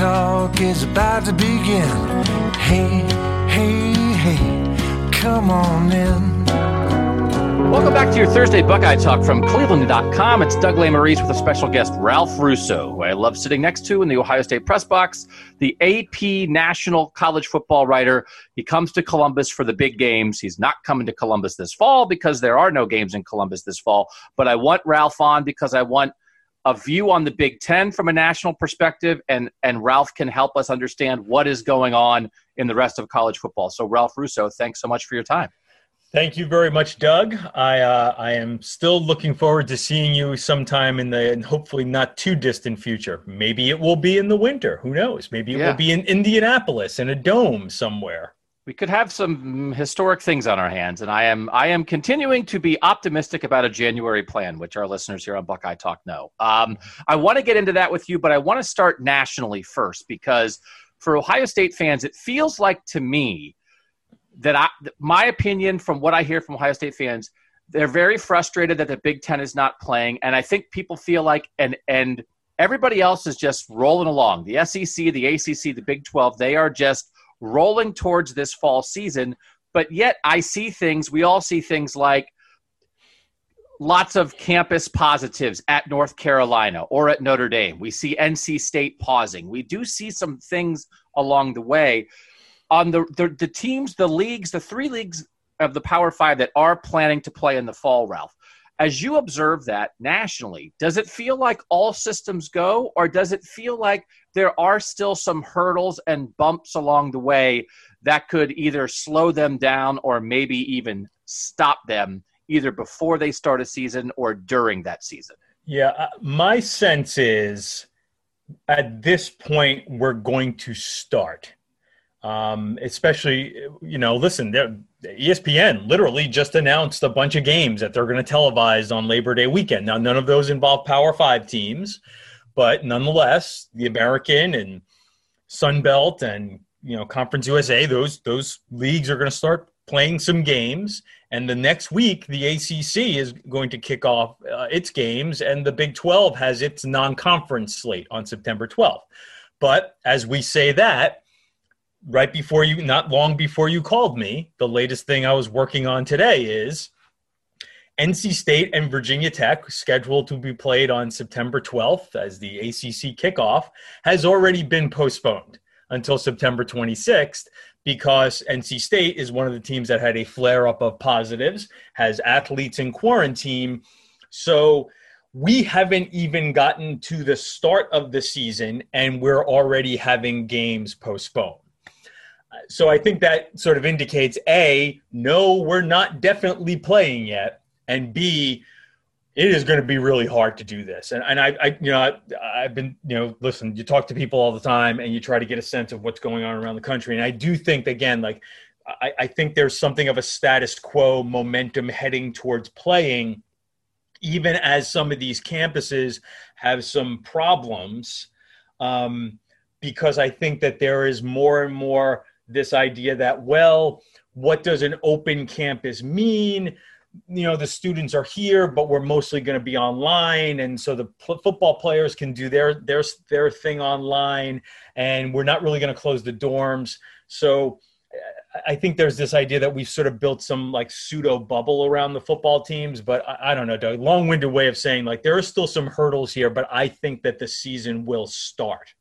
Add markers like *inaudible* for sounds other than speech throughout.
Talk is about to begin. Hey, hey, hey, come on in. Welcome back to your Thursday Buckeye Talk from Cleveland.com. It's Doug Lesmerises with a special guest, Ralph Russo, who I love sitting next to in the Ohio State press box, the AP national college football writer. He comes to Columbus for the big games. He's not coming to Columbus this fall because there are no games in Columbus this fall. But I want Ralph on because I want a view on the Big Ten from a national perspective, and, and Ralph can help us understand what is going on in the rest of college football. So, Ralph Russo, thanks so much for your time. Thank you very much, Doug. I uh, I am still looking forward to seeing you sometime in the hopefully not too distant future. Maybe it will be in the winter. Who knows? Maybe it Yeah. will be in Indianapolis in a dome somewhere. We could have some historic things on our hands and i am i am continuing to be optimistic about a january plan which our listeners here on buckeye talk know. Um, i want to get into that with you but i want to start nationally first because for ohio state fans it feels like to me that I, my opinion from what i hear from ohio state fans they're very frustrated that the big ten is not playing and i think people feel like and and everybody else is just rolling along. The sec the acc the big 12 they are just rolling towards this fall season. But yet, I see things, we all see things like lots of campus positives at North Carolina or at Notre Dame. We see NC State pausing. We do see some things along the way. On the, the, the teams, the leagues, the three leagues of the Power Five that are planning to play in the fall, Ralph, as you observe that nationally, does it feel like all systems go, or does it feel like there are still some hurdles and bumps along the way that could either slow them down or maybe even stop them either before they start a season or during that season? Yeah, uh, my sense is at this point we're going to start. Um, especially, you know, listen, ESPN literally just announced a bunch of games that they're going to televise on Labor Day weekend. Now, none of those involve Power Five teams, but nonetheless, the American and Sun Belt and you know Conference USA, those those leagues are going to start playing some games. And the next week, the ACC is going to kick off uh, its games, and the Big 12 has its non conference slate on September 12th. But as we say that, right before you, not long before you called me, the latest thing I was working on today is NC State and Virginia Tech, scheduled to be played on September 12th as the ACC kickoff, has already been postponed until September 26th because NC State is one of the teams that had a flare up of positives, has athletes in quarantine. So we haven't even gotten to the start of the season and we're already having games postponed. So I think that sort of indicates A, no, we're not definitely playing yet, and B, it is going to be really hard to do this. And, and I, I, you know, I, I've been, you know, listen, you talk to people all the time and you try to get a sense of what's going on around the country. And I do think, again, like, I, I think there's something of a status quo momentum heading towards playing, even as some of these campuses have some problems. Um, because I think that there is more and more this idea that, well, what does an open campus mean? You know the students are here but we're mostly going to be online and so the p- football players can do their their their thing online and we're not really going to close the dorms so I think there's this idea that we've sort of built some like pseudo bubble around the football teams, but I, I don't know, Doug. Long winded way of saying like there are still some hurdles here, but I think that the season will start.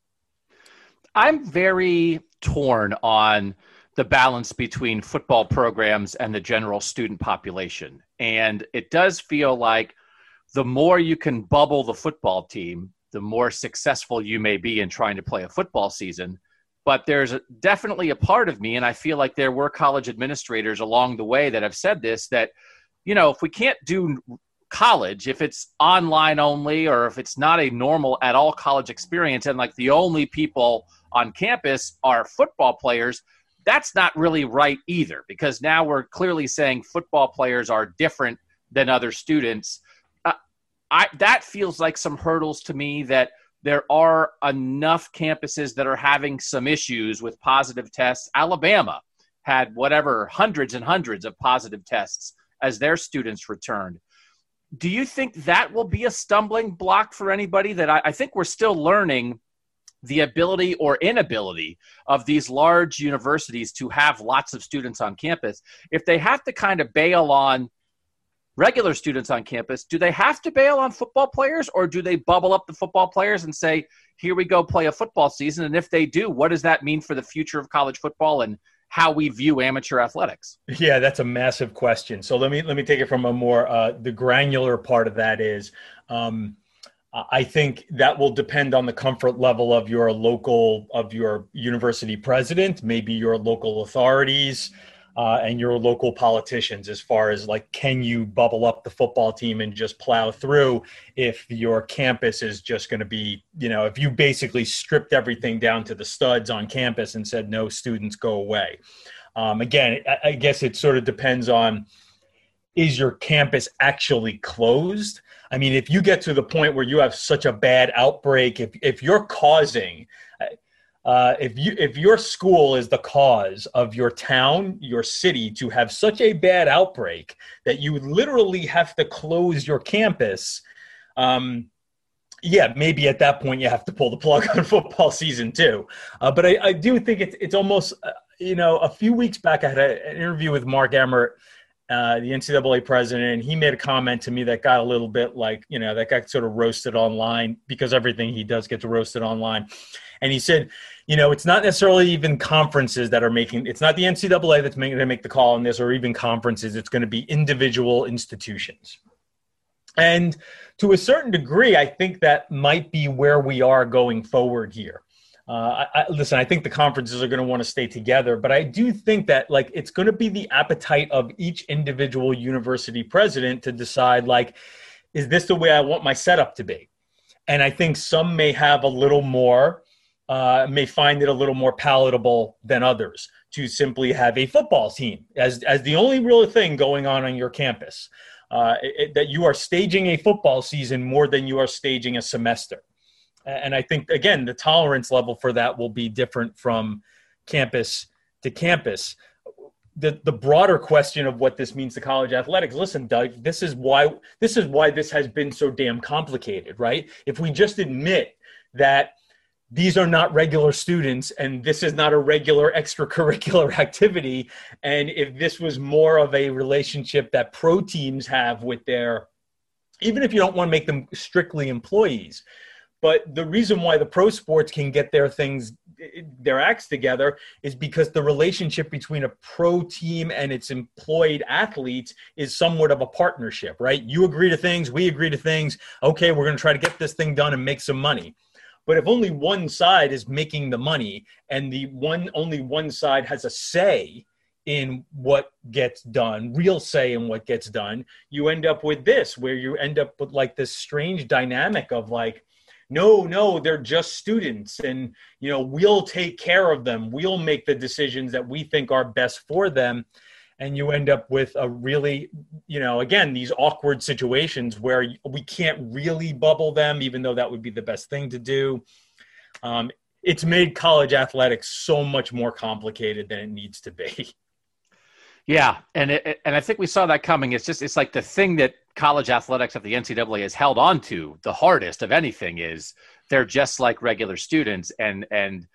I'm very torn on the balance between football programs and the general student population. And it does feel like the more you can bubble the football team, the more successful you may be in trying to play a football season but there's definitely a part of me and i feel like there were college administrators along the way that have said this that you know if we can't do college if it's online only or if it's not a normal at all college experience and like the only people on campus are football players that's not really right either because now we're clearly saying football players are different than other students uh, I, that feels like some hurdles to me that there are enough campuses that are having some issues with positive tests. Alabama had whatever hundreds and hundreds of positive tests as their students returned. Do you think that will be a stumbling block for anybody? That I, I think we're still learning the ability or inability of these large universities to have lots of students on campus. If they have to kind of bail on regular students on campus, do they have to bail on football players or do they bubble up the football players and say, here we go play a football season? And if they do, what does that mean for the future of college football and how we view amateur athletics? Yeah, that's a massive question. So let me let me take it from a more uh, the granular part of that is um, I think that will depend on the comfort level of your local of your university president, maybe your local authorities uh, and your local politicians as far as like can you bubble up the football team and just plow through if your campus is just going to be you know if you basically stripped everything down to the studs on campus and said no students go away. Um, again I, I guess it sort of depends on is your campus actually closed i mean if you get to the point where you have such a bad outbreak if, if you're causing uh, if you if your school is the cause of your town, your city to have such a bad outbreak that you literally have to close your campus, um, yeah, maybe at that point you have to pull the plug on *laughs* football season too. Uh, but I, I, do think it's it's almost uh, you know a few weeks back I had a, an interview with Mark Emmert. Uh, the NCAA president, and he made a comment to me that got a little bit like, you know, that got sort of roasted online because everything he does gets roasted online. And he said, you know, it's not necessarily even conferences that are making. It's not the NCAA that's going to make the call on this, or even conferences. It's going to be individual institutions. And to a certain degree, I think that might be where we are going forward here. Uh, I, I, listen, I think the conferences are going to want to stay together, but I do think that like it's going to be the appetite of each individual university president to decide like, is this the way I want my setup to be? And I think some may have a little more uh, may find it a little more palatable than others to simply have a football team as, as the only real thing going on on your campus. Uh, it, that you are staging a football season more than you are staging a semester. And I think, again, the tolerance level for that will be different from campus to campus. The, the broader question of what this means to college athletics listen doug this is why this is why this has been so damn complicated right if we just admit that these are not regular students and this is not a regular extracurricular *laughs* activity and if this was more of a relationship that pro teams have with their even if you don't want to make them strictly employees but the reason why the pro sports can get their things their acts together is because the relationship between a pro team and its employed athletes is somewhat of a partnership right? You agree to things we agree to things. Okay we're going to try to get this thing done and make some money. But if only one side is making the money and the one only one side has a say in what gets done, real say in what gets done, you end up with this where you end up with like this strange dynamic of like, no, no, they're just students and you know, we'll take care of them. We'll make the decisions that we think are best for them. And you end up with a really you know again these awkward situations where we can't really bubble them even though that would be the best thing to do. Um, it's made college athletics so much more complicated than it needs to be *laughs* Yeah, and it, and I think we saw that coming. It's just it's like the thing that college athletics at the NCAA has held on to the hardest of anything is they're just like regular students, and and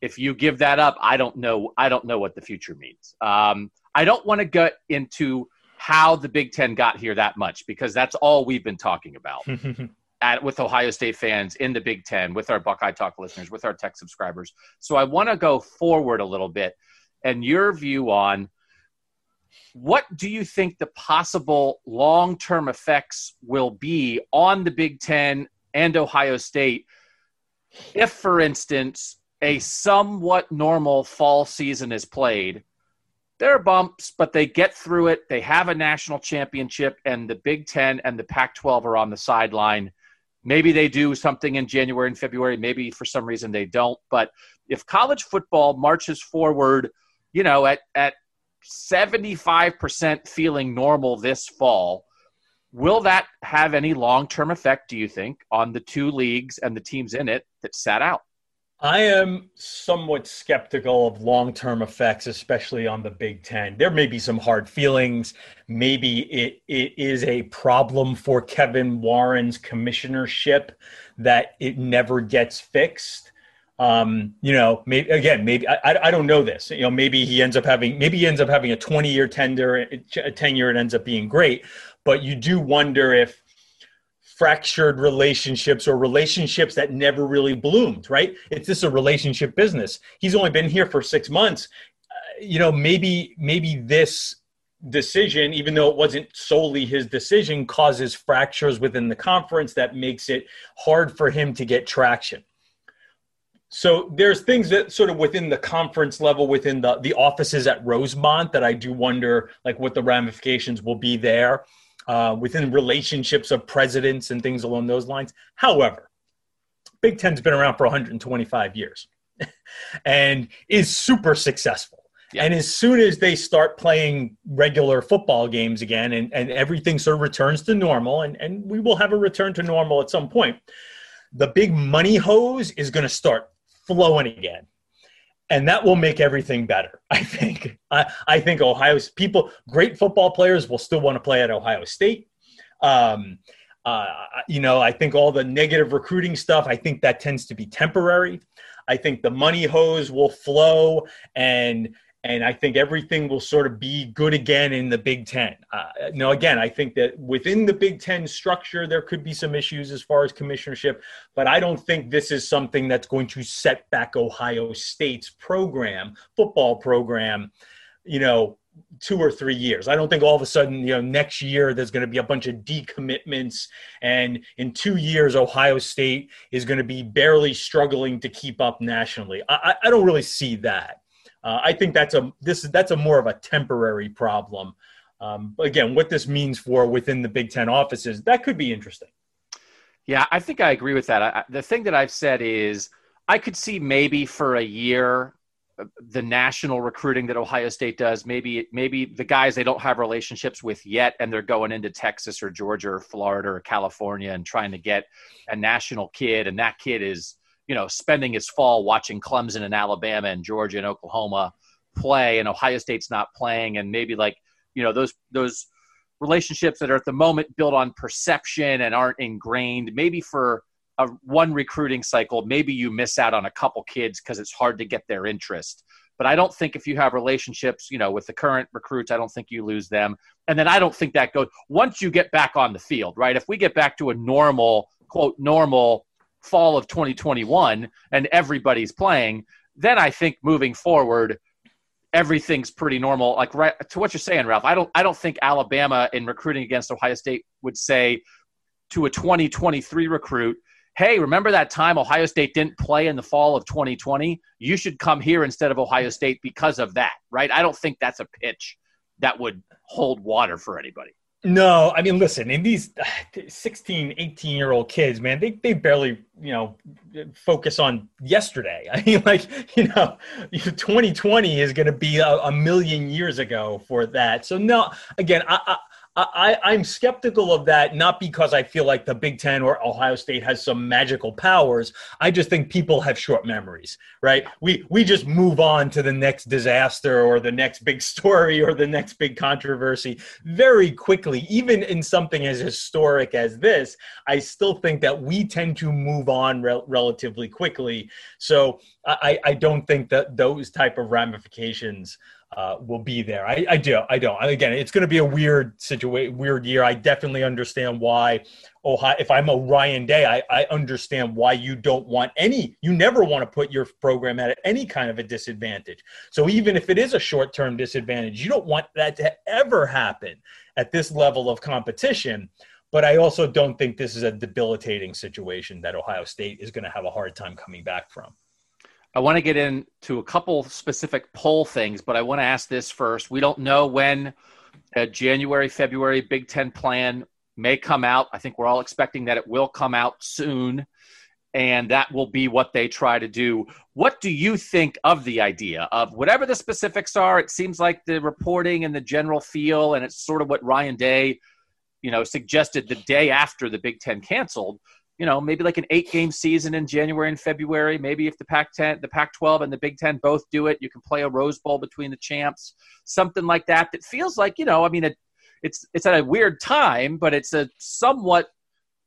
if you give that up, I don't know I don't know what the future means. Um, I don't want to get into how the Big Ten got here that much because that's all we've been talking about. *laughs* At, with Ohio State fans in the Big Ten, with our Buckeye Talk listeners, with our tech subscribers. So I want to go forward a little bit and your view on what do you think the possible long term effects will be on the Big Ten and Ohio State if, for instance, a somewhat normal fall season is played? There are bumps, but they get through it. They have a national championship, and the Big Ten and the Pac 12 are on the sideline. Maybe they do something in January and February. Maybe for some reason they don't. But if college football marches forward, you know, at, at 75% feeling normal this fall. Will that have any long term effect, do you think, on the two leagues and the teams in it that sat out? I am somewhat skeptical of long term effects, especially on the Big Ten. There may be some hard feelings. Maybe it, it is a problem for Kevin Warren's commissionership that it never gets fixed. Um, you know, maybe again, maybe I, I don't know this. You know, maybe he ends up having maybe he ends up having a 20 year tender, a 10 year, it ends up being great. But you do wonder if fractured relationships or relationships that never really bloomed, right? It's just a relationship business. He's only been here for six months. Uh, you know, maybe maybe this decision, even though it wasn't solely his decision, causes fractures within the conference that makes it hard for him to get traction so there's things that sort of within the conference level within the the offices at rosemont that i do wonder like what the ramifications will be there uh, within relationships of presidents and things along those lines however big ten's been around for 125 years *laughs* and is super successful yeah. And as soon as they start playing regular football games again and, and everything sort of returns to normal, and, and we will have a return to normal at some point, the big money hose is going to start flowing again. And that will make everything better. *laughs* I think. I, I think Ohio's people, great football players, will still want to play at Ohio State. Um, uh, you know, I think all the negative recruiting stuff, I think that tends to be temporary. I think the money hose will flow and and I think everything will sort of be good again in the Big Ten. Uh, now, again, I think that within the Big Ten structure, there could be some issues as far as commissionership, but I don't think this is something that's going to set back Ohio State's program, football program, you know, two or three years. I don't think all of a sudden, you know, next year there's going to be a bunch of decommitments, and in two years, Ohio State is going to be barely struggling to keep up nationally. I, I don't really see that. Uh, I think that's a this that's a more of a temporary problem. Um, again, what this means for within the Big Ten offices that could be interesting. Yeah, I think I agree with that. I, the thing that I've said is I could see maybe for a year uh, the national recruiting that Ohio State does. Maybe maybe the guys they don't have relationships with yet, and they're going into Texas or Georgia or Florida or California and trying to get a national kid, and that kid is you know, spending his fall watching Clemson and Alabama and Georgia and Oklahoma play, and Ohio State's not playing, and maybe like you know those those relationships that are at the moment built on perception and aren't ingrained. Maybe for a one recruiting cycle, maybe you miss out on a couple kids because it's hard to get their interest. But I don't think if you have relationships, you know, with the current recruits, I don't think you lose them. And then I don't think that goes once you get back on the field, right? If we get back to a normal, quote, normal fall of 2021 and everybody's playing, then I think moving forward, everything's pretty normal. Like right to what you're saying, Ralph. I don't I don't think Alabama in recruiting against Ohio State would say to a 2023 recruit, "Hey, remember that time Ohio State didn't play in the fall of 2020? You should come here instead of Ohio State because of that." Right? I don't think that's a pitch that would hold water for anybody. No, I mean, listen, in these *sighs* 16, 18 year old kids, man, they, they barely, you know, focus on yesterday. *laughs* I mean, like, you know, *laughs* 2020 is going to be a, a, million years ago for that. So, no, again, I, I, I'm skeptical of that, not because I feel like the Big Ten or Ohio State has some magical powers. I just think people have short memories, right? We we just move on to the next disaster or the next big *laughs* story or the next big controversy very quickly. Even in something as historic as this, I still think that we tend to move on re- relatively quickly. So I, I don't think that those type of ramifications uh, will be there. I, I do. I don't. Again, it's going to be a weird situation, weird year. I definitely understand why Ohio. If I'm a Ryan Day, I, I understand why you don't want any. You never want to put your program at any kind of a disadvantage. So even if it is a short term disadvantage, you don't want that to ever happen at this level of competition. But I also don't think this is a debilitating situation that Ohio State is going to have a hard time coming back from. I want to get into a couple specific poll things, but I want to ask this first. We don't know when January, February Big Ten plan may come out. I think we're all expecting that it will come out soon, and that will be what they try to do. What do you think of the idea of whatever the specifics are? It seems like the reporting and the general feel, and it's sort of what Ryan Day, you know, suggested the day after the Big Ten canceled you know, maybe like an eight game season in January and February. Maybe if the Pac 10, the Pac 12 and the Big 10 both do it, you can play a Rose Bowl between the champs, something like that. That feels like, you know, I mean, it, it's, it's at a weird time, but it's a somewhat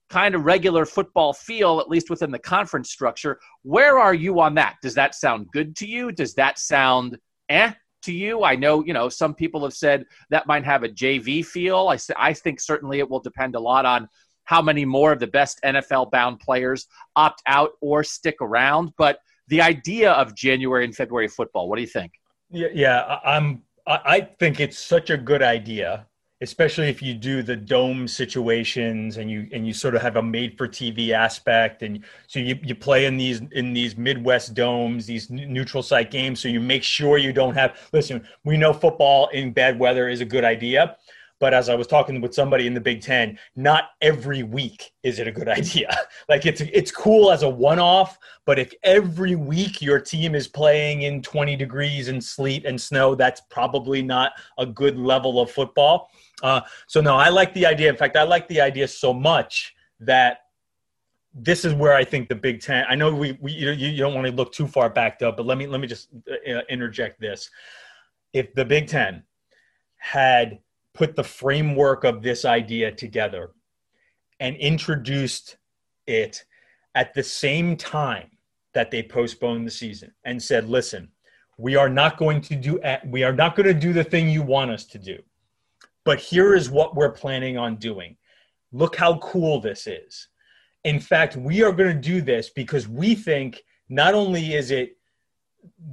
kind of regular football feel, at least within the conference structure. Where are you on that? Does that sound good to you? Does that sound eh? to you? I know, you know, some people have said that might have a JV feel. I, I think certainly it will depend a lot on how many more of the best NFL bound players opt out or stick around. But the idea of January and February football, what do you think? Yeah, yeah, I'm. I think it's such a good idea, especially if you do the dome situations and you and you sort of have a made for TV aspect, and so you, you play in these in these Midwest domes, these neutral site games, so you make sure you don't have. Listen, we know football in bad weather is a good idea, but as I was talking with somebody in the Big Ten, not every week is it a good *laughs* idea. like it's it's cool as a one-off, but if every week your team is playing in 20 degrees and sleet and snow, that's probably not a good level of football. Uh, so no, I like the idea. In fact, I like the idea so much that this is where I think the Big Ten. I know we, we you, you don't want to look too far back though, but let me let me just uh, interject this. If the Big Ten had put the framework of this idea together and introduced it at the same time that they postponed the season and said, listen, we are not going to do we are not going to do the thing you want us to do. But here is what we're planning on doing. Look how cool this is. In fact, we are going to do this because we think not only is it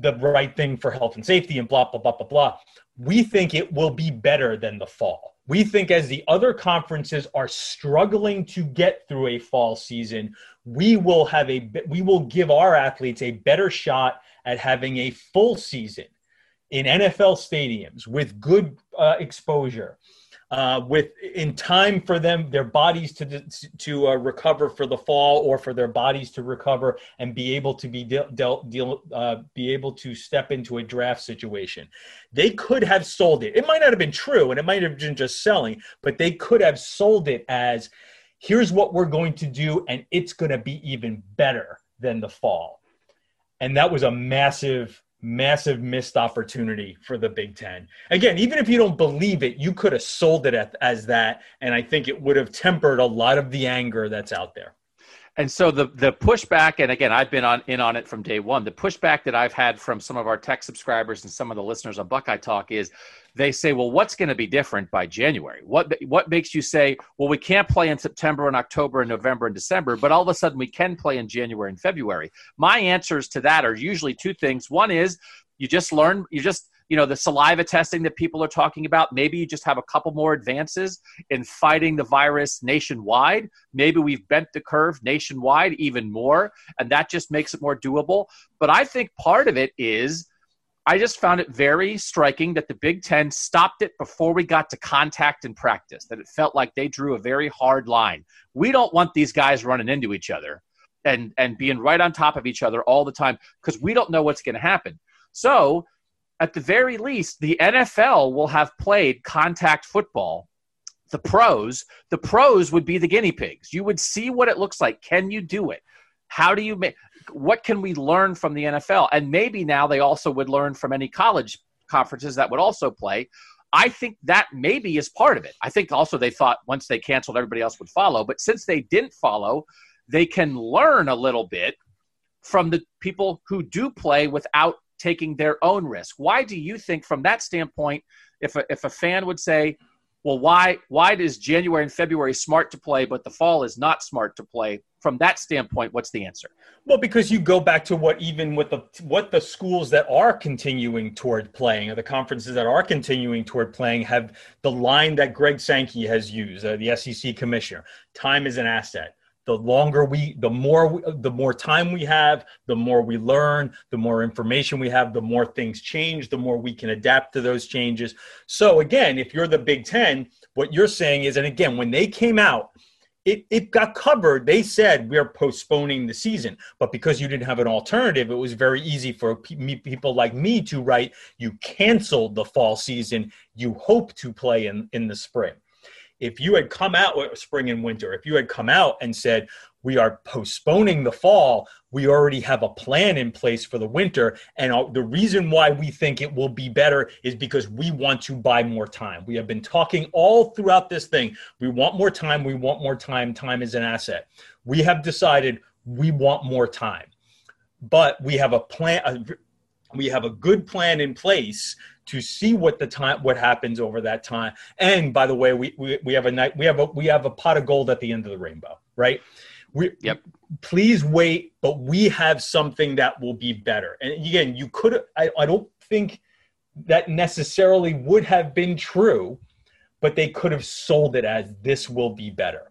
the right thing for health and safety and blah blah blah blah blah, we think it will be better than the fall. We think as the other conferences are struggling to get through a fall season, we will have a we will give our athletes a better shot at having a full season in NFL stadiums with good uh, exposure uh, with in time for them their bodies to to uh, recover for the fall or for their bodies to recover and be able to be dealt deal uh, be able to step into a draft situation. They could have sold it. It might not have been true and it might have been just selling but they could have sold it as here's what we're going to do and it's going to be even better than the fall. And that was a massive massive missed opportunity for the Big Ten. Again, even if you don't believe it, you could have sold it as that, and I think it would have tempered a lot of the anger that's out there. And so the the pushback, and again, I've been on in on it from day one. The pushback that I've had from some of our tech subscribers and some of the listeners on Buckeye Talk is they say, well, what's going to be different by January? What what makes you say, well, we can't play in September and October and November and December, but all of a sudden we can play in January and February? My answers to that are usually two things. One is you just learn, you just you know the saliva testing that people are talking about maybe you just have a couple more advances in fighting the virus nationwide maybe we've bent the curve nationwide even more and that just makes it more doable but i think part of it is I just found it very striking that the Big Ten stopped it before we got to contact and practice, that it felt like they drew a very hard line. We don't want these guys running into each other and, and being right on top of each other all the time because we don't know what's going to happen. So, at the very least, the NFL will have played contact football the pros. The pros would be the guinea pigs. You would see what it looks like. Can you do it? How do you make what can we learn from the NFL? And maybe now they also would learn from any college conferences that would also play. I think that maybe is part of it. I think also they thought once they canceled, everybody else would follow. But since they didn't follow, they can learn a little bit from the people who do play without taking their own risk. Why do you think, from that standpoint, if a, if a fan would say, well, why why does January and February smart to play, but the fall is not smart to play? From that standpoint, what's the answer? Well, because you go back to what even with the what the schools that are continuing toward playing, or the conferences that are continuing toward playing, have the line that Greg Sankey has used, uh, the SEC commissioner: time is an asset the longer we the more we, the more time we have the more we learn the more information we have the more things change the more we can adapt to those changes. So again if you're the big 10 what you're saying is and again when they came out it, it got covered. They said we're postponing the season. But because you didn't have an alternative it was very easy for people like me to write you canceled the fall season. You hope to play in in the spring if you had come out with spring and winter, if you had come out and said, we are postponing the fall, we already have a plan in place for the winter. And the reason why we think it will be better is because we want to buy more time. We have been talking all throughout this thing. We want more time. We want more time. Time is an asset. We have decided we want more time. But we have a plan, we have a good plan in place to see what the time what happens over that time. And by the way, we we, we have a night we have a we have a pot of gold at the end of the rainbow, right? We yep. Please wait, but we have something that will be better. And again, you could I, I don't think that necessarily would have been true, but they could have sold it as this will be better.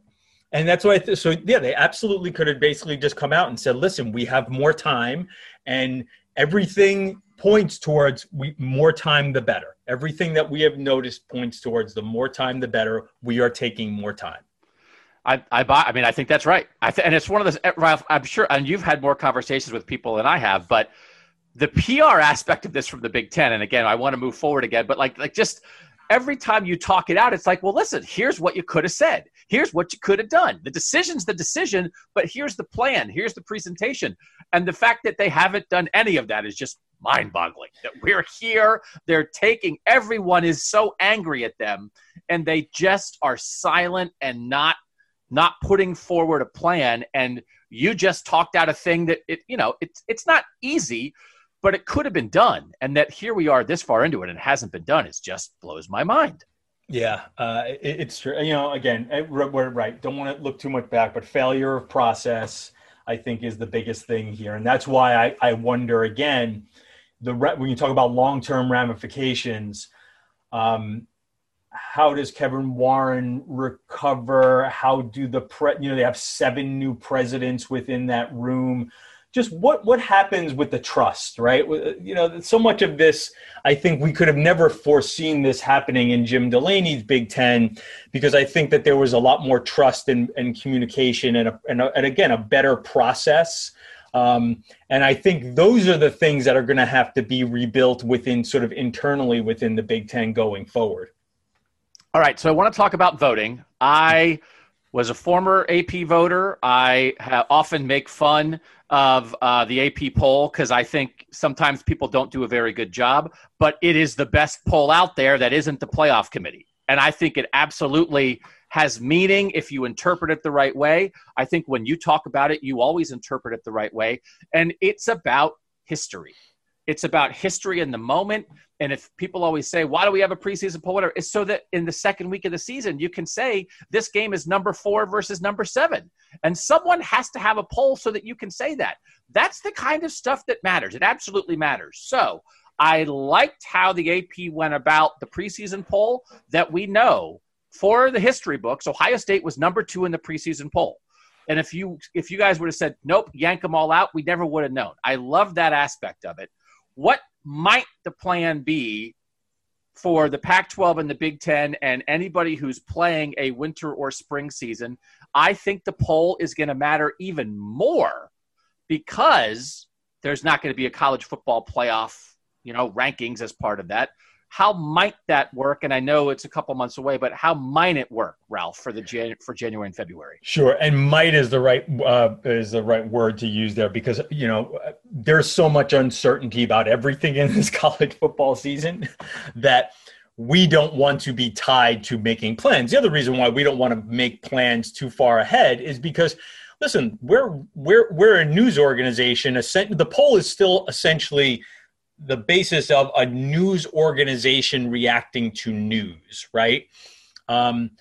And that's why, I th- so yeah, they absolutely could have basically just come out and said, listen, we have more time and everything points towards we, more time the better. Everything that we have noticed points towards the more time the better. We are taking more time. I, I buy. I mean, I think that's right. Th- and it's one of those. Eh, Ralph, I'm sure, and you've had more conversations with people than I have, but the PR aspect of this from the Big Ten, and again, I want to move forward again, but like, like just every time you talk it out, it's like, well, listen, here's what you could have said. Here's what you could have done. The decision's the decision, but here's the plan. Here's the presentation. And the fact that they haven't done any of that is just mind boggling that we're here. They're taking, everyone is so angry at them, and they just are silent and not not putting forward a plan and you just talked out a thing that it you know it's it's not easy but it could have been done and that here we are this far into it and it hasn't been done it just blows my mind yeah uh, it, it's true you know again we're right don't want to look too much back but failure of process i think is the biggest thing here and that's why i, I wonder again the when you talk about long term ramifications, um, how does Kevin Warren recover? How do the pre, you know they have seven new presidents within that room? Just what what happens with the trust, right? You know, so much of this, I think we could have never foreseen this happening in Jim Delaney's Big Ten, because I think that there was a lot more trust and, and communication and, a, and, a, and again a better process um, and I think those are the things that are going to have to be rebuilt within sort of internally within the Big Ten going forward. All right. So I want to talk about voting. I was a former AP voter. I often make fun of uh, the AP poll because I think sometimes people don't do a very good job, but it is the best poll out there that isn't the playoff committee. And I think it absolutely has meaning if you interpret it the right way. I think when you talk about it, you always interpret it the right way. And it's about history. It's about history in the moment. And if people always say, why do we have a preseason poll? Whatever, it's so that in the second week of the season, you can say this game is number four versus number seven. And someone has to have a poll so that you can say that. That's the kind of stuff that matters. It absolutely matters. So I liked how the AP went about the preseason poll that we know for the history books, Ohio State was number two in the preseason poll. And if you if you guys would have said nope, yank them all out, we never would have known. I love that aspect of it. What might the plan be for the Pac-12 and the Big Ten and anybody who's playing a winter or spring season? I think the poll is going to matter even more because there's not going to be a college football playoff, you know, rankings as part of that How might that work? And I know it's a couple months away, but how might it work, Ralph, for the Jan- for January and February? Sure, and might is the right uh, is the right word to use there because you know there's so much uncertainty about everything in this *laughs* college football season that we don't want to be tied to making plans. The other reason why we don't want to make plans too far ahead is because listen, we're we're we're a news organization. The poll is still essentially the basis of a news organization reacting to news, right? Um,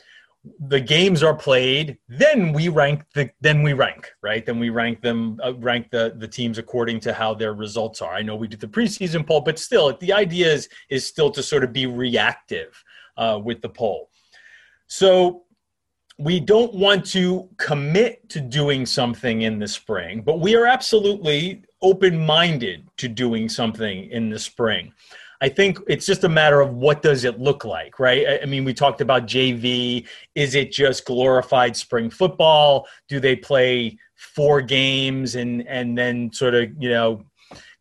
the games are played, then we rank the then we rank right. Then we rank them uh, rank the the teams according to how their results are. I know we did the preseason poll, but still, the idea is is still to sort of be reactive uh, with the poll. So we don't want to commit to doing something in the spring, but we are absolutely open minded to doing something in the spring. I think it's just a matter of what does it look like, right? I mean, we talked about JV. Is it just glorified spring football? Do they play four games and and then sort of you know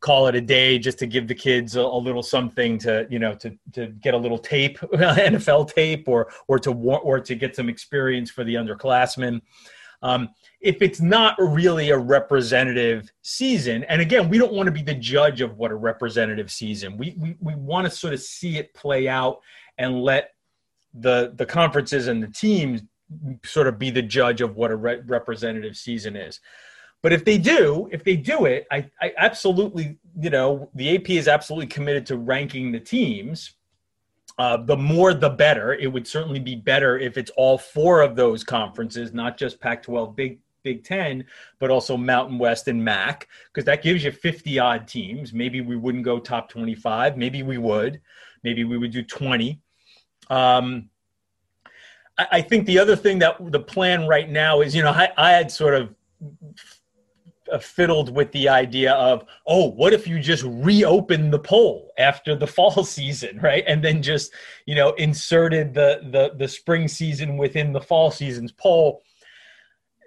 call it a day just to give the kids a, a, little something to you know to to get a little tape *laughs* NFL tape or or to or to get some experience for the underclassmen. Um, if it's not really a representative season, and again, we don't want to be the judge of what a representative season. We we, we want to sort of see it play out and let the the conferences and the teams sort of be the judge of what a re- representative season is. But if they do, if they do it, I, I absolutely, you know, the AP is absolutely committed to ranking the teams. Uh, the more, the better. It would certainly be better if it's all four of those conferences, not just Pac-12, Big Big Ten, but also Mountain West and MAC, because that gives you 50 odd teams. Maybe we wouldn't go top 25. Maybe we would. Maybe we would do 20. Um, I, I think the other thing that the plan right now is, you know, I, I had sort of fiddled with the idea of, oh, what if you just reopen the poll after the *laughs* fall season, right? And then just, you know, inserted the the the spring season within the fall season's poll.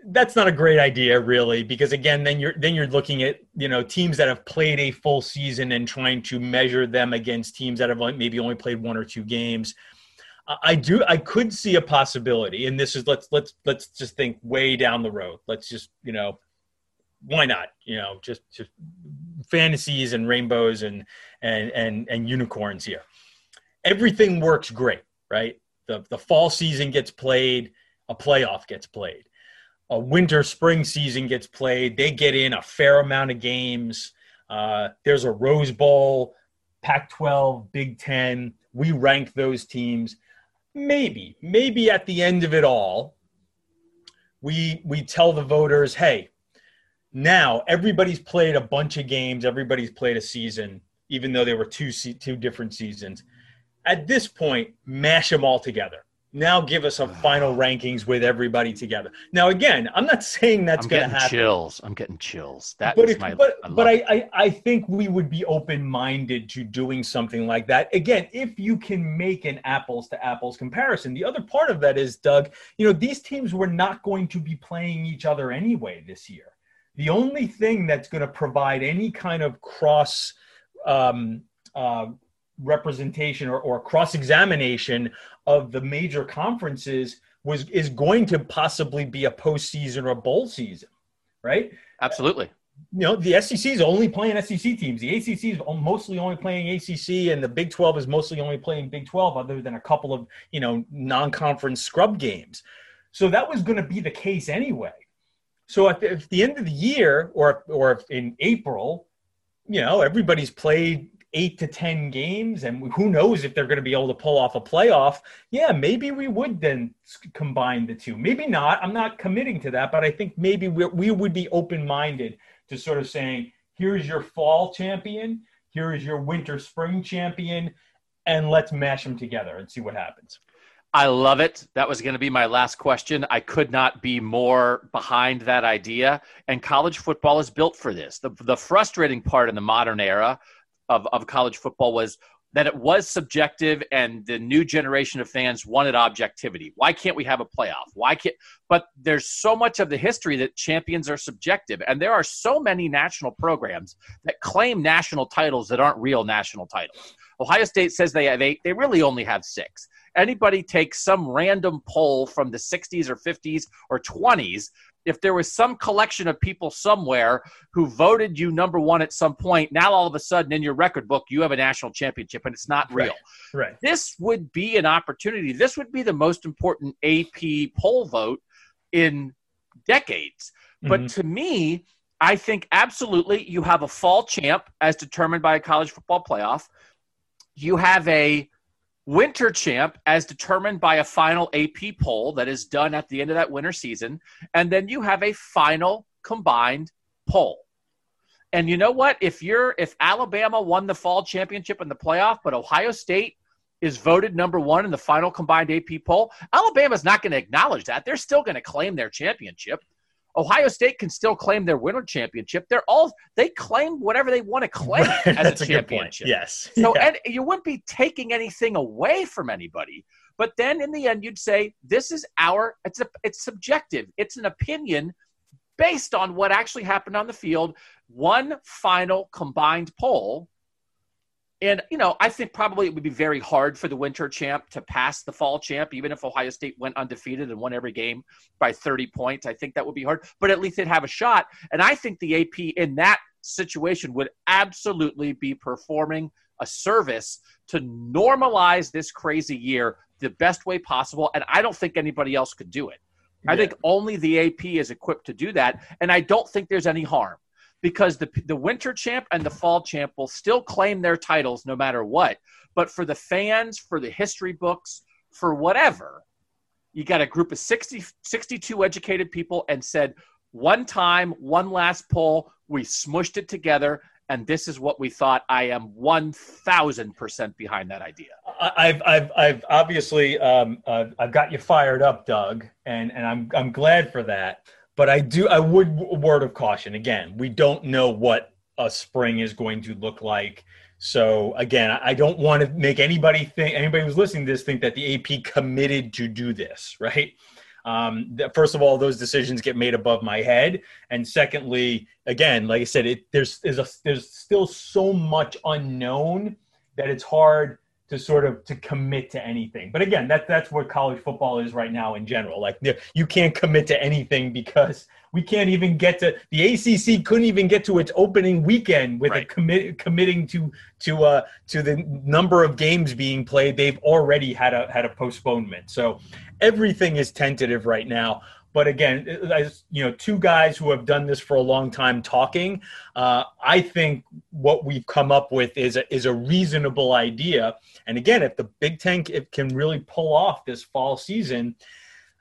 That's not a great idea, really, because again, then you're then you're looking at you know teams that have played a full season and trying to measure them against teams that have maybe only played one or two games. I do. I could see a possibility, and this is let's let's let's just think way down the road. Let's just you know why not? You know, just just fantasies and rainbows and and and and unicorns here. Everything works great, right? The the fall season gets played, a playoff gets played. A winter spring season gets played. They get in a fair amount of games. Uh, there's a Rose Bowl, Pac 12, Big 10. We rank those teams. Maybe, maybe at the end of it all, we we tell the voters, hey, now everybody's played a bunch of games, everybody's played a season, even though they were two two different seasons. At this point, mash them all together. Now give us a final rankings with everybody together. Now again, I'm not saying that's going to happen. Chills. I'm getting chills. That but if, my, but, I but I, I, I think we would be open minded to doing something like that. Again, if you can make an apples to apples comparison. The other part of that is, Doug, you know, these teams were not going to be playing each other anyway this year. The only thing that's going to provide any kind of cross um, uh, representation or, or cross examination of the major conferences was is going to possibly be a postseason or a bowl season, right? Absolutely. You know, the SEC is only playing SEC teams. The ACC is mostly only playing ACC, and the Big 12 is mostly only playing Big 12, other than a couple of, you know, non conference scrub games. So that was going to be the case anyway. So at the, at the end of the year, or or in April, you know, everybody's played eight to ten games, and who knows if they're going to be able to pull off a playoff? Yeah, maybe we would then combine the two. Maybe not. I'm not committing to that, but I think maybe we we would be open minded to sort of saying, here's your fall champion, here is your winter spring champion, and let's mash them together and see what happens. I love it. That was going to be my last question. I could not be more behind that idea. And college football is built for this. The, the frustrating part in the modern era of, of college football was that it was subjective and the new generation of fans wanted objectivity. Why can't we have a playoff? Why can't but there's so much of the history that champions are subjective and there are so many national programs that claim national titles that aren't real national titles. Ohio State says they they they really only have 6. Anybody take some random poll from the 60s or 50s or 20s if there was some collection of people somewhere who voted you number one at some point, now all of a sudden in your record book you have a national championship and it's not real. Right. right. This would be an opportunity. This would be the most important AP poll vote in decades. Mm-hmm. But to me, I think absolutely you have a fall champ as determined by a college football playoff. You have a winter champ as determined by a final AP poll that is done at the end of that winter season. And then you have a final combined poll. And you know what? If you're if Alabama won the fall championship in the playoff, but Ohio State is voted number one in the final combined AP poll, Alabama's not going to acknowledge that. They're still going to claim their championship. Ohio State can still claim their winter championship. They're all they claim whatever they want to claim *laughs* as That's a, championship. A yes. So yeah. and you wouldn't be taking anything away from anybody. But then in the end, you'd say this is our. It's a, it's subjective. It's an opinion based on what actually happened on the field. One final combined poll and, you know, I think probably it would be very hard for the winter champ to pass the fall champ, even if Ohio State went undefeated and won every game by 30 points. I think that would be hard, but at least they'd have a shot. And I think the AP in that situation would absolutely be performing a service to normalize this crazy year the best way possible. And I don't think anybody else could do it. I think only the AP is equipped to do that. And I don't think there's any harm because the the winter champ and the fall champ will still claim their titles no matter what. But for the fans, for the history books, for whatever, you got a group of 60, 62 educated people and said, one time, one last poll, we smushed it together, and this is what we thought. I am one thousand percent behind that idea. I've, I've, I've obviously, um, uh, I've got you fired up, Doug, and and I'm, I'm glad for that. But I do, I would word of caution again. We don't know what a spring is going to look like. So again, I don't want to make anybody think anybody who's listening to this think that the AP committed to do this, *laughs* right? Um, first of all, those decisions get made above my head, and secondly, again, like I said, it, there's there's, a, there's still so much unknown that it's hard to sort of to commit to anything. But again, that that's what college football is right now in general. Like you can't commit to anything because we can't even get to the ACC couldn't even get to its opening weekend with right. a commit committing to to uh to the number of games being played. They've already had a had a postponement. So everything is tentative right now. But again, as you know, two guys who have done this for a long time talking, uh, I think what we've come up with is a, is a reasonable idea. And again, if the Big Ten can really pull off this fall season,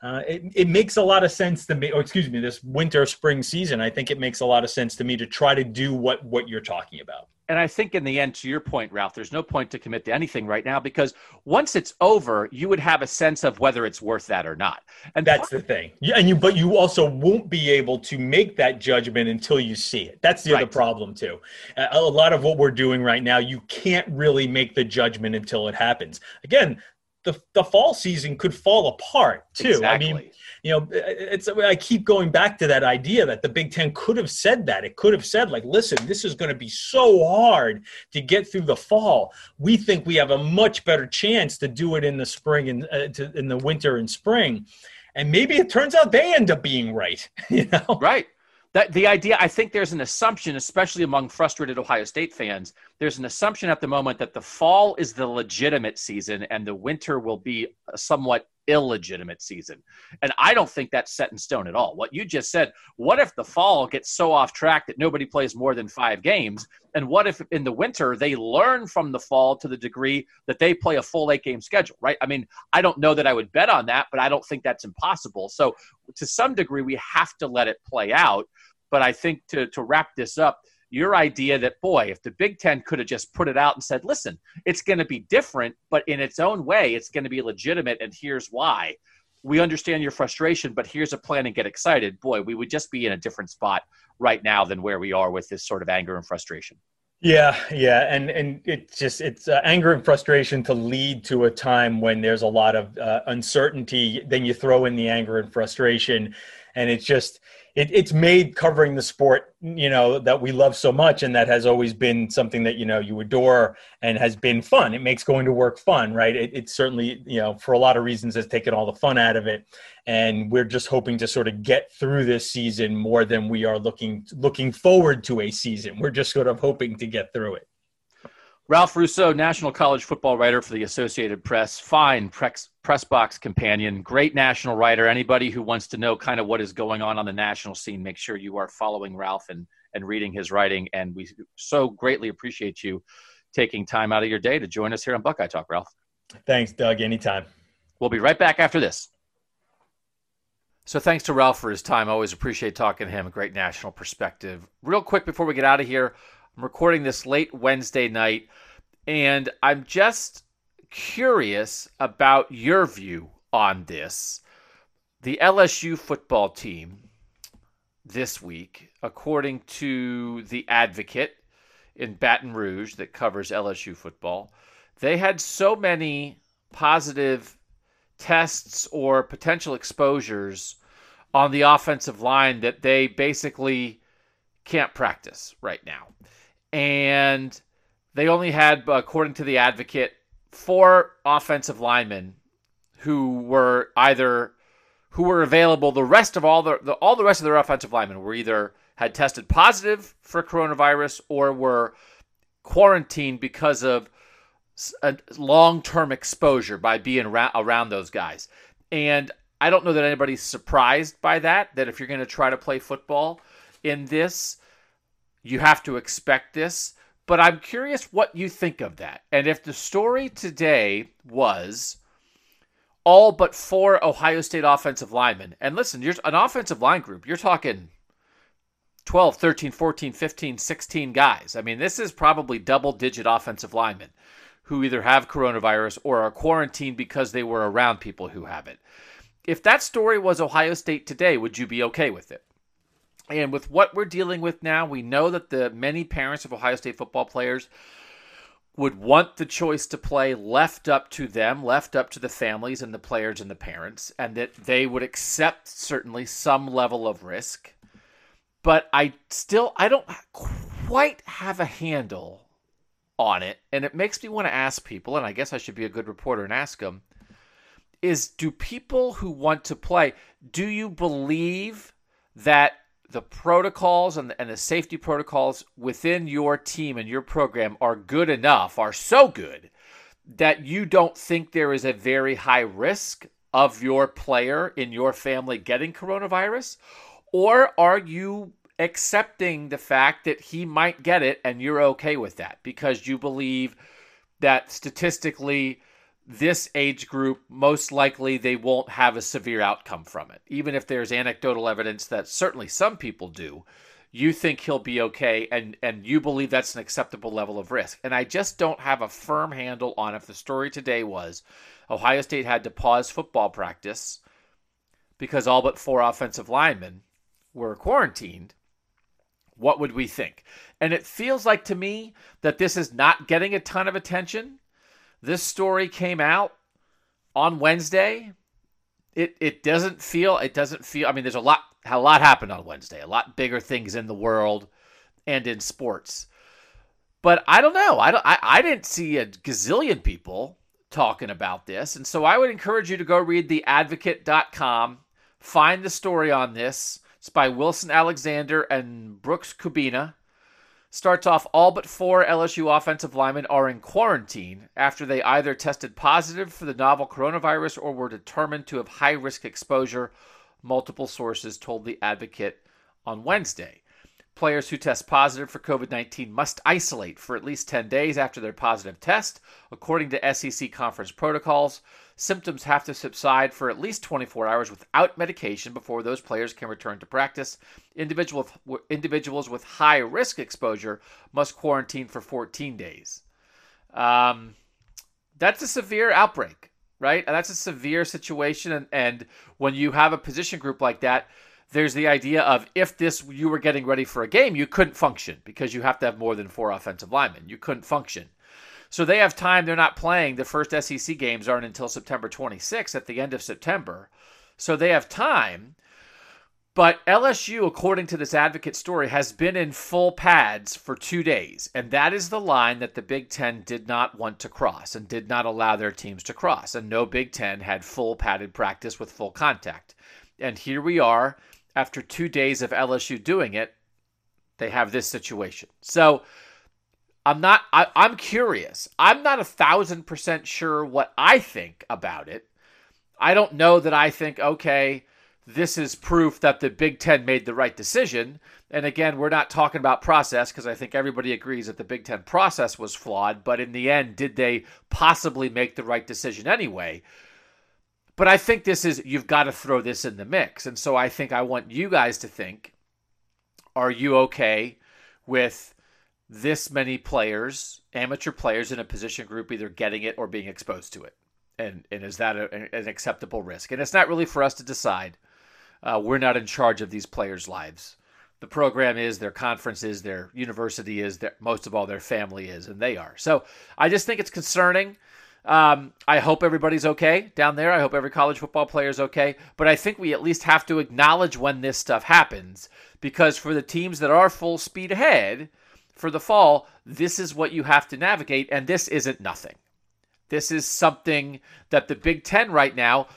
uh, it, it makes a lot of sense to me, or excuse me, this winter spring season. I think it makes a lot of sense to me to try to do what what you're talking about and I think in the end, to your point, Ralph, there's no point to commit to anything right now because once it's over, you would have a sense of whether it's worth that or not. And that's the thing. Yeah, and you, but you also won't be able to make that judgment until you see it. That's the right. other problem too. A lot of what we're doing right now, you can't really make the judgment until it happens. Again, the the fall season could fall apart too. Exactly. I mean you know, it's I keep going back to that idea that the Big Ten could have said that. It could have said, like, listen, this is going to be so hard to get through the fall. We think we have a much better chance to do it in the spring and uh, to, in the winter and spring. And maybe it turns out they end up being right. *laughs* You know, right. That the idea, I think there's an assumption, especially among frustrated Ohio State fans, there's an assumption at the moment that the fall is the legitimate season and the winter will be a somewhat illegitimate season. And I don't think that's set in stone at all. What you just said, what if the fall gets so off track that nobody plays more than five games? And what if in the winter they learn from the fall to the degree that they play a full eight game schedule, right? I mean, I don't know that I would bet on that, but I don't think that's impossible. So to some degree, we have to let it play out. But I think to, to wrap this up, your idea that boy if the big ten could have just put it out and said listen it's going to be different but in its own way it's going to be legitimate and here's why we understand your frustration but here's a plan and get excited boy we would just be in a different spot right now than where we are with this sort of anger and frustration Yeah, yeah, and and it's just it's uh, anger and frustration to lead to a time when there's a lot of uh, uncertainty. Then you throw in the anger and frustration, and it's just it, it's made covering the sport you know that we love so much and that has always been something that you know you adore and has been fun. It makes going to work fun right? It, it certainly you know for a lot of reasons has taken all the fun out of it. And we're just hoping to sort of get through this season more than we are looking looking forward to a season. We're just sort of hoping to get through it Ralph Russo, national college football writer for the Associated Press, fine press, press box companion, great national writer. Anybody who wants to know kind of what is going on on the national scene, make sure you are following Ralph and, and reading his writing. And we so greatly appreciate you taking time out of your day to join us here on Buckeye Talk, Ralph. Thanks, Doug. Anytime. We'll be right back after this. So thanks to Ralph for his time. I always appreciate talking to him. A great national perspective. Real quick before we get out of here, I'm recording this late Wednesday night, and I'm just curious about your view on this. The LSU football team this week, according to The Advocate in Baton Rouge that covers LSU football, they had so many positive tests or potential exposures on the offensive line that they basically can't practice right now and they only had, according to the advocate, four offensive linemen who were either who were available. The rest of all the, the all the rest of their offensive linemen were either had tested positive for coronavirus or were quarantined because of a long-term exposure by being around those guys. And I don't know that anybody's surprised by that. That if you're going to try to play football in this, you have to expect this. But I'm curious what you think of that. And if the story today was all but four Ohio State offensive linemen, and listen, you're an offensive line group, you're talking 12, 13, 14, 15, 16 guys. I mean, this is probably double digit offensive linemen who either have coronavirus or are quarantined because they were around people who have it. If that story was Ohio State today, would you be okay with it? And with what we're dealing with now, we know that the many parents of Ohio State football players would want the choice to play left up to them, left up to the families and the players and the parents, and that they would accept certainly some level of risk. But I still I don't quite have a handle on it, and it makes me want to ask people, and I guess I should be a good reporter and ask them is do people who want to play, do you believe that the protocols and the, and the safety protocols within your team and your program are good enough, are so good that you don't think there is a very high risk of your player in your family getting coronavirus? Or are you accepting the fact that he might get it and you're okay with that because you believe that statistically this age group, most likely they won't have a severe outcome from it. Even if there's anecdotal evidence that certainly some people do, you think he'll be okay and, and you believe that's an acceptable level of risk. And I just don't have a firm handle on if the story today was Ohio State had to pause football practice because all but four offensive linemen were quarantined. What would we think? And it feels like to me that this is not getting a ton of attention this story came out on Wednesday. It it doesn't feel it doesn't feel I mean there's a lot a lot happened on Wednesday. A lot bigger things in the world and in sports. But I don't know. I don't I, I didn't see a gazillion people talking about this. And so I would encourage you to go read theadvocate.com, find the story on this. It's by Wilson Alexander and Brooks Kubena starts off all but four LSU offensive linemen are in quarantine after they either tested positive for the novel coronavirus or were determined to have high risk exposure, multiple sources told The Advocate on Wednesday. Players who test positive for COVID 19 must isolate for at least 10 days after their positive test, according to SEC conference protocols. Symptoms have to subside for at least 24 hours without medication before those players can return to practice. Individual, individuals with high risk exposure must quarantine for 14 days. Um, that's a severe outbreak, right? And that's a severe situation. And, and when you have a position group like that, there's the idea of if this you were getting ready for a game, you couldn't function because you have to have more than four offensive linemen. You couldn't function. So they have time. They're not playing. The first SEC games aren't until September 26th at the end of September. So they have time. But LSU, according to this advocate story, has been in full pads for two days. And that is the line that the Big Ten did not want to cross and did not allow their teams to cross. And no Big Ten had full padded practice with full contact. And here we are after two days of LSU doing it, they have this situation. So I'm not, I, I'm curious. I'm not a thousand percent sure what I think about it. I don't know that I think, okay, this is proof that the Big Ten made the right decision. And again, we're not talking about process because I think everybody agrees that the Big Ten process was flawed. But in the end, did they possibly make the right decision anyway? But I think this is, you've got to throw this in the mix. And so I think I want you guys to think are you okay with this many players, amateur players in a position group, either getting it or being exposed to it? And, and is that a, an acceptable risk? And it's not really for us to decide. Uh, we're not in charge of these players' lives. The program is, their conference is, their university is, their, most of all, their family is, and they are. So I just think it's concerning. Um, I hope everybody's okay down there. I hope every college football player is okay. But I think we at least have to acknowledge when this stuff happens because for the teams that are full speed ahead for the fall, this is what you have to navigate. And this isn't nothing. This is something that the Big Ten right now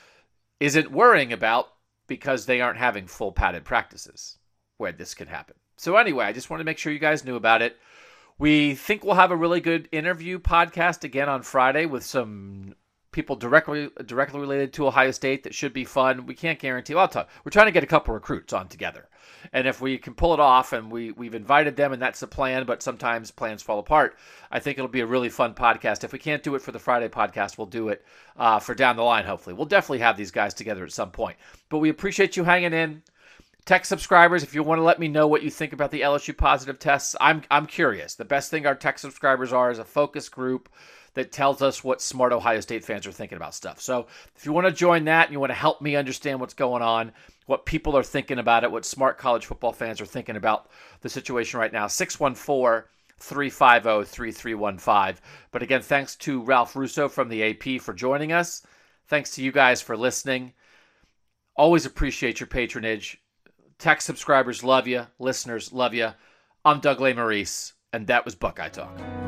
isn't worrying about because they aren't having full padded practices where this could happen. So, anyway, I just want to make sure you guys knew about it. We think we'll have a really good interview podcast again on Friday with some people directly directly related to Ohio State that should be fun. We can't guarantee. Well, I'll talk. We're trying to get a couple recruits on together, and if we can pull it off, and we we've invited them, and that's the plan. But sometimes plans fall apart. I think it'll be a really fun podcast. If we can't do it for the Friday podcast, we'll do it uh, for down the line. Hopefully, we'll definitely have these guys together at some point. But we appreciate you hanging in. Tech subscribers, if you want to let me know what you think about the LSU positive tests, I'm I'm curious. The best thing our tech subscribers are is a focus group that tells us what smart Ohio State fans are thinking about stuff. So if you want to join that and you want to help me understand what's going on, what people are thinking about it, what smart college football fans are thinking about the situation right now, 614 350 3315. But again, thanks to Ralph Russo from the AP for joining us. Thanks to you guys for listening. Always appreciate your patronage. Tech subscribers love you. Listeners love you. I'm Doug Lesmerises, and that was Buckeye Talk.